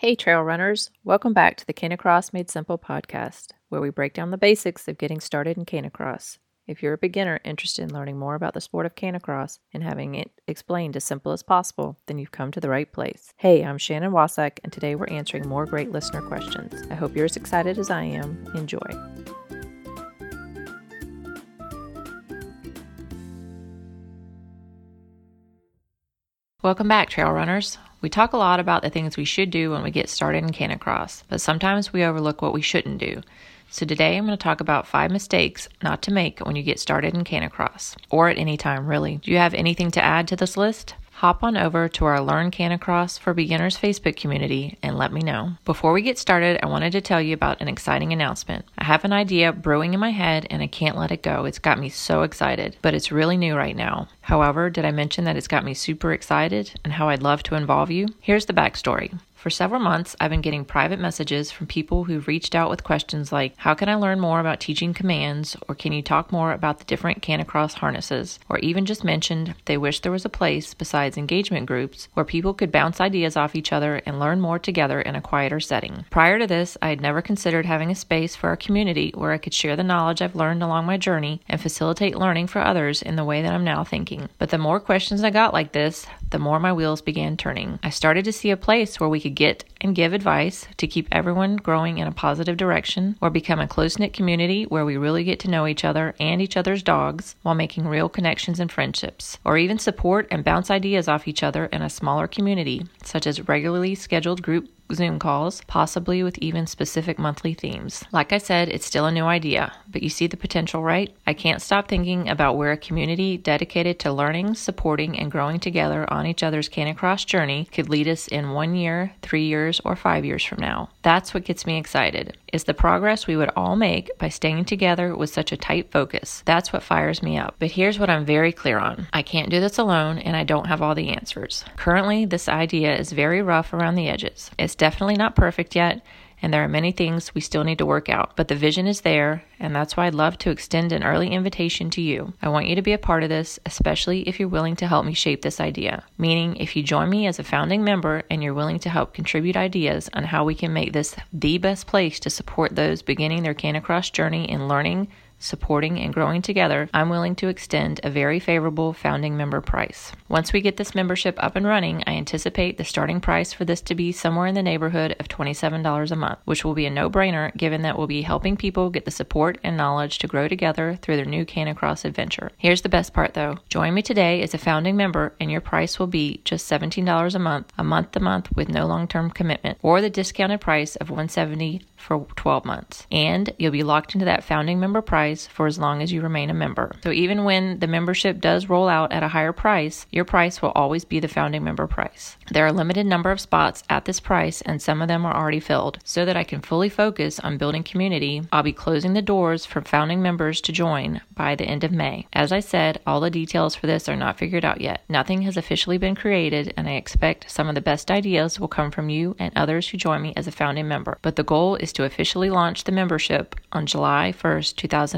Hey, trail runners. Welcome back to the Canicross Made Simple podcast, where we break down the basics of getting started in Canicross. If you're a beginner interested in learning more about the sport of Canicross and having it explained as simple as possible, then you've come to the right place. Hey, I'm Shannon Wasak, and today we're answering more great listener questions. I hope you're as excited as I am. Enjoy. Welcome back, trail runners. We talk a lot about the things we should do when we get started in Canicross, but sometimes we overlook what we shouldn't do. So today I'm going to talk about five mistakes not to make when you get started in Canicross, or at any time really. Do you have anything to add to this list? hop on over to our Learn Canicross for Beginners Facebook community and let me know. Before we get started, I wanted to tell you about an exciting announcement. I have an idea brewing in my head and I can't let it go. It's got me so excited, but it's really new right now. However, did I mention that it's got me super excited and how I'd love to involve you? Here's the backstory. For several months, I've been getting private messages from people who've reached out with questions like How can I learn more about teaching commands? Or can you talk more about the different Canicross harnesses? Or even just mentioned they wish there was a place besides engagement groups where people could bounce ideas off each other and learn more together in a quieter setting. Prior to this, I had never considered having a space for our community where I could share the knowledge I've learned along my journey and facilitate learning for others in the way that I'm now thinking. But the more questions I got like this, the more my wheels began turning. I started to see a place where we could get and give advice to keep everyone growing in a positive direction, or become a close knit community where we really get to know each other and each other's dogs while making real connections and friendships, or even support and bounce ideas off each other in a smaller community, such as regularly scheduled group Zoom calls, possibly with even specific monthly themes. Like I said, it's still a new idea, but you see the potential, right? I can't stop thinking about where a community dedicated to learning, supporting, and growing together on each other's Canicross journey could lead us in one year, three years, or five years from now. That's what gets me excited is the progress we would all make by staying together with such a tight focus. That's what fires me up. But here's what I'm very clear on I can't do this alone, and I don't have all the answers. Currently, this idea is very rough around the edges. It's definitely not perfect yet and there are many things we still need to work out. But the vision is there, and that's why I'd love to extend an early invitation to you. I want you to be a part of this, especially if you're willing to help me shape this idea. Meaning, if you join me as a founding member and you're willing to help contribute ideas on how we can make this the best place to support those beginning their Canicross journey in learning supporting, and growing together, I'm willing to extend a very favorable founding member price. Once we get this membership up and running, I anticipate the starting price for this to be somewhere in the neighborhood of $27 a month, which will be a no brainer given that we'll be helping people get the support and knowledge to grow together through their new Canicross adventure. Here's the best part though join me today as a founding member, and your price will be just $17 a month, a month to month with no long term commitment, or the discounted price of 170 for 12 months. And you'll be locked into that founding member price for as long as you remain a member. So even when the membership does roll out at a higher price, your price will always be the founding member price. There are a limited number of spots at this price, and some of them are already filled. So that I can fully focus on building community, I'll be closing the doors for founding members to join by the end of May. As I said, all the details for this are not figured out yet. Nothing has officially been created, and I expect some of the best ideas will come from you and others who join me as a founding member. But the goal is to officially launch the membership on July 1st,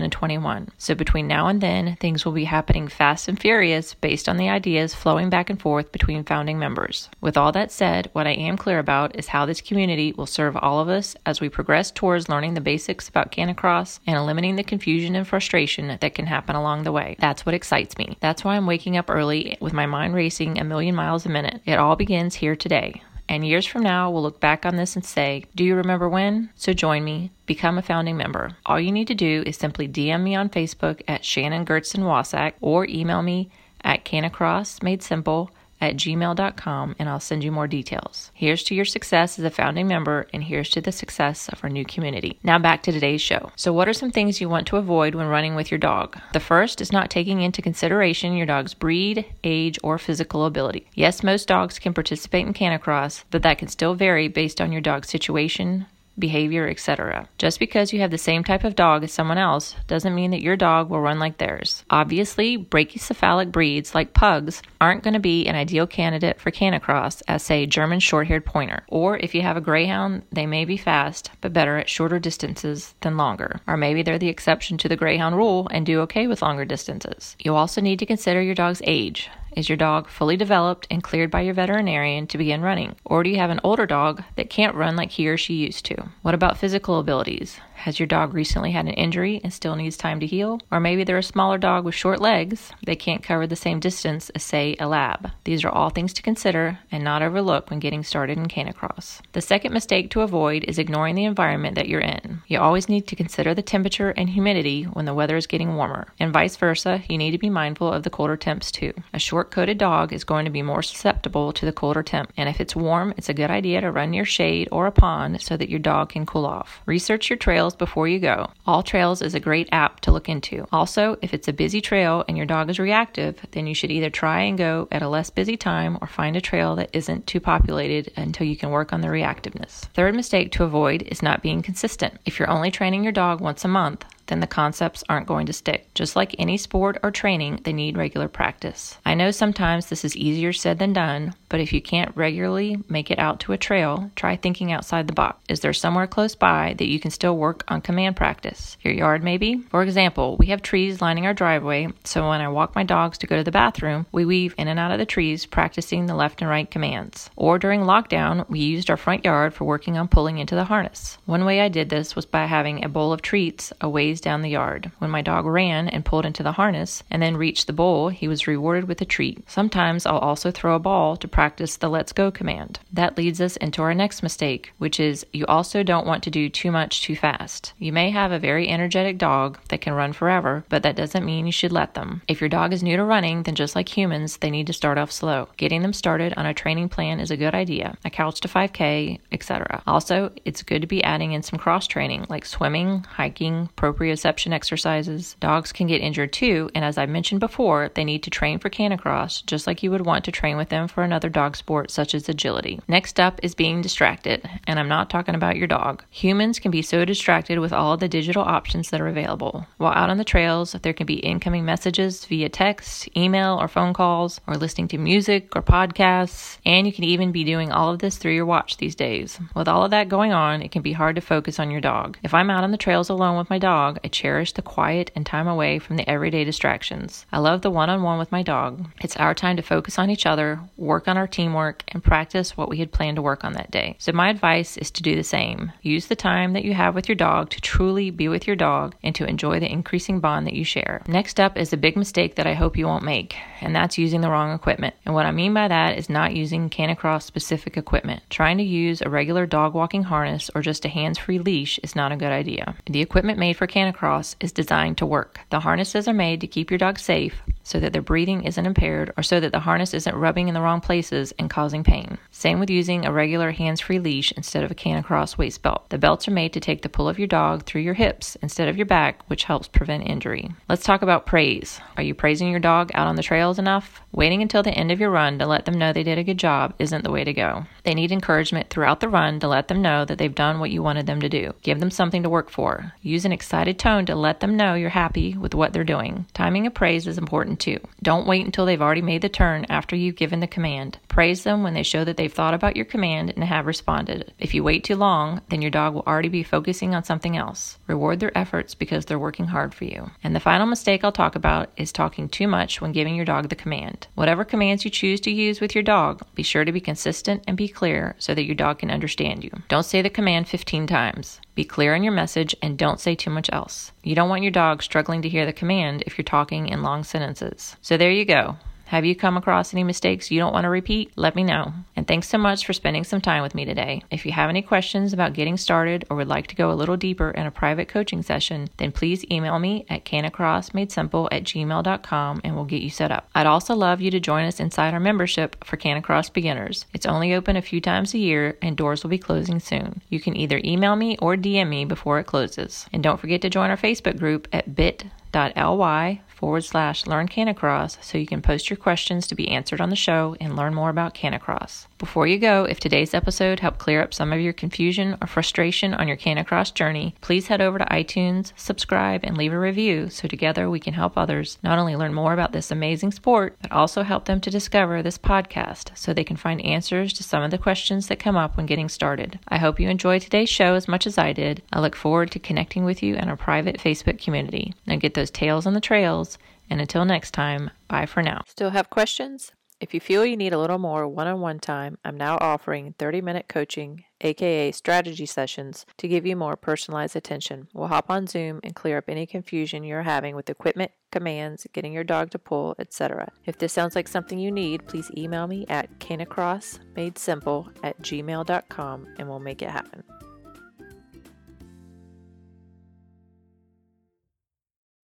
2021. So between now and then, things will be happening fast and furious based on the ideas flowing back and forth between founding members. With all that said, what I am clear about is how this community will serve all of us as we progress towards learning the basics about Canicross and eliminating the confusion and frustration that can happen along the way. That's what excites me. That's why I'm waking up early with my mind racing a million miles a minute. It all begins here today. And years from now, we'll look back on this and say, Do you remember when? So join me, become a founding member. All you need to do is simply DM me on Facebook at Shannon Gertson Wasak or email me at Canicross Made Simple at gmail.com and I'll send you more details. Here's to your success as a founding member, and here's to the success of our new community. Now back to today's show. So, what are some things you want to avoid when running with your dog? The first is not taking into consideration your dog's breed, age, or physical ability. Yes, most dogs can participate in canicross, but that can still vary based on your dog's situation, behavior, etc. Just because you have the same type of dog as someone else doesn't mean that your dog will run like theirs. Obviously, brachycephalic breeds like pugs aren't going to be an ideal candidate for canicross as, say, German short haired pointer. Or if you have a greyhound, they may be fast, but better at shorter distances than longer. Or maybe they're the exception to the greyhound rule and do okay with longer distances. You also need to consider your dog's age. Is your dog fully developed and cleared by your veterinarian to begin running? Or do you have an older dog that can't run like he or she used to? What about physical abilities? Has your dog recently had an injury and still needs time to heal? Or maybe they're a smaller dog with short legs. They can't cover the same distance as, say, a lab. These are all things to consider and not overlook when getting started in canicross. The second mistake to avoid is ignoring the environment that you're in. You always need to consider the temperature and humidity when the weather is getting warmer. And vice versa, you need to be mindful of the colder temps too. A short coated dog is going to be more susceptible to the colder temp. And if it's warm, it's a good idea to run near shade or a pond so that your dog can cool off. Research your trails trails before you go. All Trails is a great app to look into. Also, if it's a busy trail and your dog is reactive, then you should either try and go at a less busy time or find a trail that isn't too populated until you can work on the reactiveness. Third mistake to avoid is not being consistent. If you're only training your dog once a month, then the concepts aren't going to stick. Just like any sport or training, they need regular practice. I know sometimes this is easier said than done, but if you can't regularly make it out to a trail, try thinking outside the box. Is there somewhere close by that you can still work on command practice? Your yard, maybe? For example, we have trees lining our driveway, so when I walk my dogs to go to the bathroom, we weave in and out of the trees practicing the left and right commands. Or during lockdown, we used our front yard for working on pulling into the harness. One way I did this was by having a bowl of treats a ways down the yard. When my dog ran and pulled into the harness and then reached the bowl, he was rewarded with a treat. Sometimes I'll also throw a ball to practice the let's go command. That leads us into our next mistake, which is you also don't want to do too much too fast. You may have a very energetic dog that can run forever, but that doesn't mean you should let them. If your dog is new to running, then just like humans, they need to start off slow. Getting them started on a training plan is a good idea, a couch to 5K, etc. Also, it's good to be adding in some cross training like swimming, hiking, proprioception proprioception exercises. Dogs can get injured too, and as I mentioned before, they need to train for canicross just like you would want to train with them for another dog sport such as agility. Next up is being distracted, and I'm not talking about your dog. Humans can be so distracted with all the digital options that are available. While out on the trails, there can be incoming messages via text, email, or phone calls, or listening to music or podcasts, and you can even be doing all of this through your watch these days. With all of that going on, it can be hard to focus on your dog. If I'm out on the trails alone with my dog, I cherish the quiet and time away from the everyday distractions. I love the one on one with my dog. It's our time to focus on each other, work on our teamwork, and practice what we had planned to work on that day. So, my advice is to do the same. Use the time that you have with your dog to truly be with your dog and to enjoy the increasing bond that you share. Next up is a big mistake that I hope you won't make, and that's using the wrong equipment. And what I mean by that is not using Canicross specific equipment. Trying to use a regular dog walking harness or just a hands free leash is not a good idea. The equipment made for Canicross is designed to work. The harnesses are made to keep your dog safe so that their breathing isn't impaired or so that the harness isn't rubbing in the wrong places and causing pain. Same with using a regular hands free leash instead of a canicross waist belt. The belts are made to take the pull of your dog through your hips instead of your back, which helps prevent injury. Let's talk about praise. Are you praising your dog out on the trails enough? Waiting until the end of your run to let them know they did a good job isn't the way to go. They need encouragement throughout the run to let them know that they've done what you wanted them to do. Give them something to work for. Use an excited tone to let them know you're happy with what they're doing. Timing of praise is important too. Don't wait until they've already made the turn after you've given the command. Praise them when they show that they've thought about your command and have responded. If you wait too long, then your dog will already be focusing on something else. Reward their efforts because they're working hard for you. And the final mistake I'll talk about is talking too much when giving your dog the command. Whatever commands you choose to use with your dog, be sure to be consistent and be clear so that your dog can understand you. Don't say the command 15 times. Be clear in your message and don't say too much else. You don't want your dog struggling to hear the command if you're talking in long sentences. So there you go. Have you come across any mistakes you don't want to repeat? Let me know. And thanks so much for spending some time with me today. If you have any questions about getting started or would like to go a little deeper in a private coaching session, then please email me at canicrossmadesimple at gmail.com and we'll get you set up. I'd also love you to join us inside our membership for Canicross beginners. It's only open a few times a year and doors will be closing soon. You can either email me or DM me before it closes. And don't forget to join our Facebook group at bit.ly forward slash learn Canicross so you can post your questions to be answered on the show and learn more about Canicross. Before you go, if today's episode helped clear up some of your confusion or frustration on your Canicross journey, please head over to iTunes, subscribe, and leave a review so together we can help others not only learn more about this amazing sport, but also help them to discover this podcast so they can find answers to some of the questions that come up when getting started. I hope you enjoyed today's show as much as I did. I look forward to connecting with you in our private Facebook community. Now get those tails on the trails And until next time, bye for now. Still have questions? If you feel you need a little more one on one time, I'm now offering 30 minute coaching, aka strategy sessions, to give you more personalized attention. We'll hop on Zoom and clear up any confusion you're having with equipment, commands, getting your dog to pull, etc. If this sounds like something you need, please email me at canicrossmadesimple at gmail.com and we'll make it happen.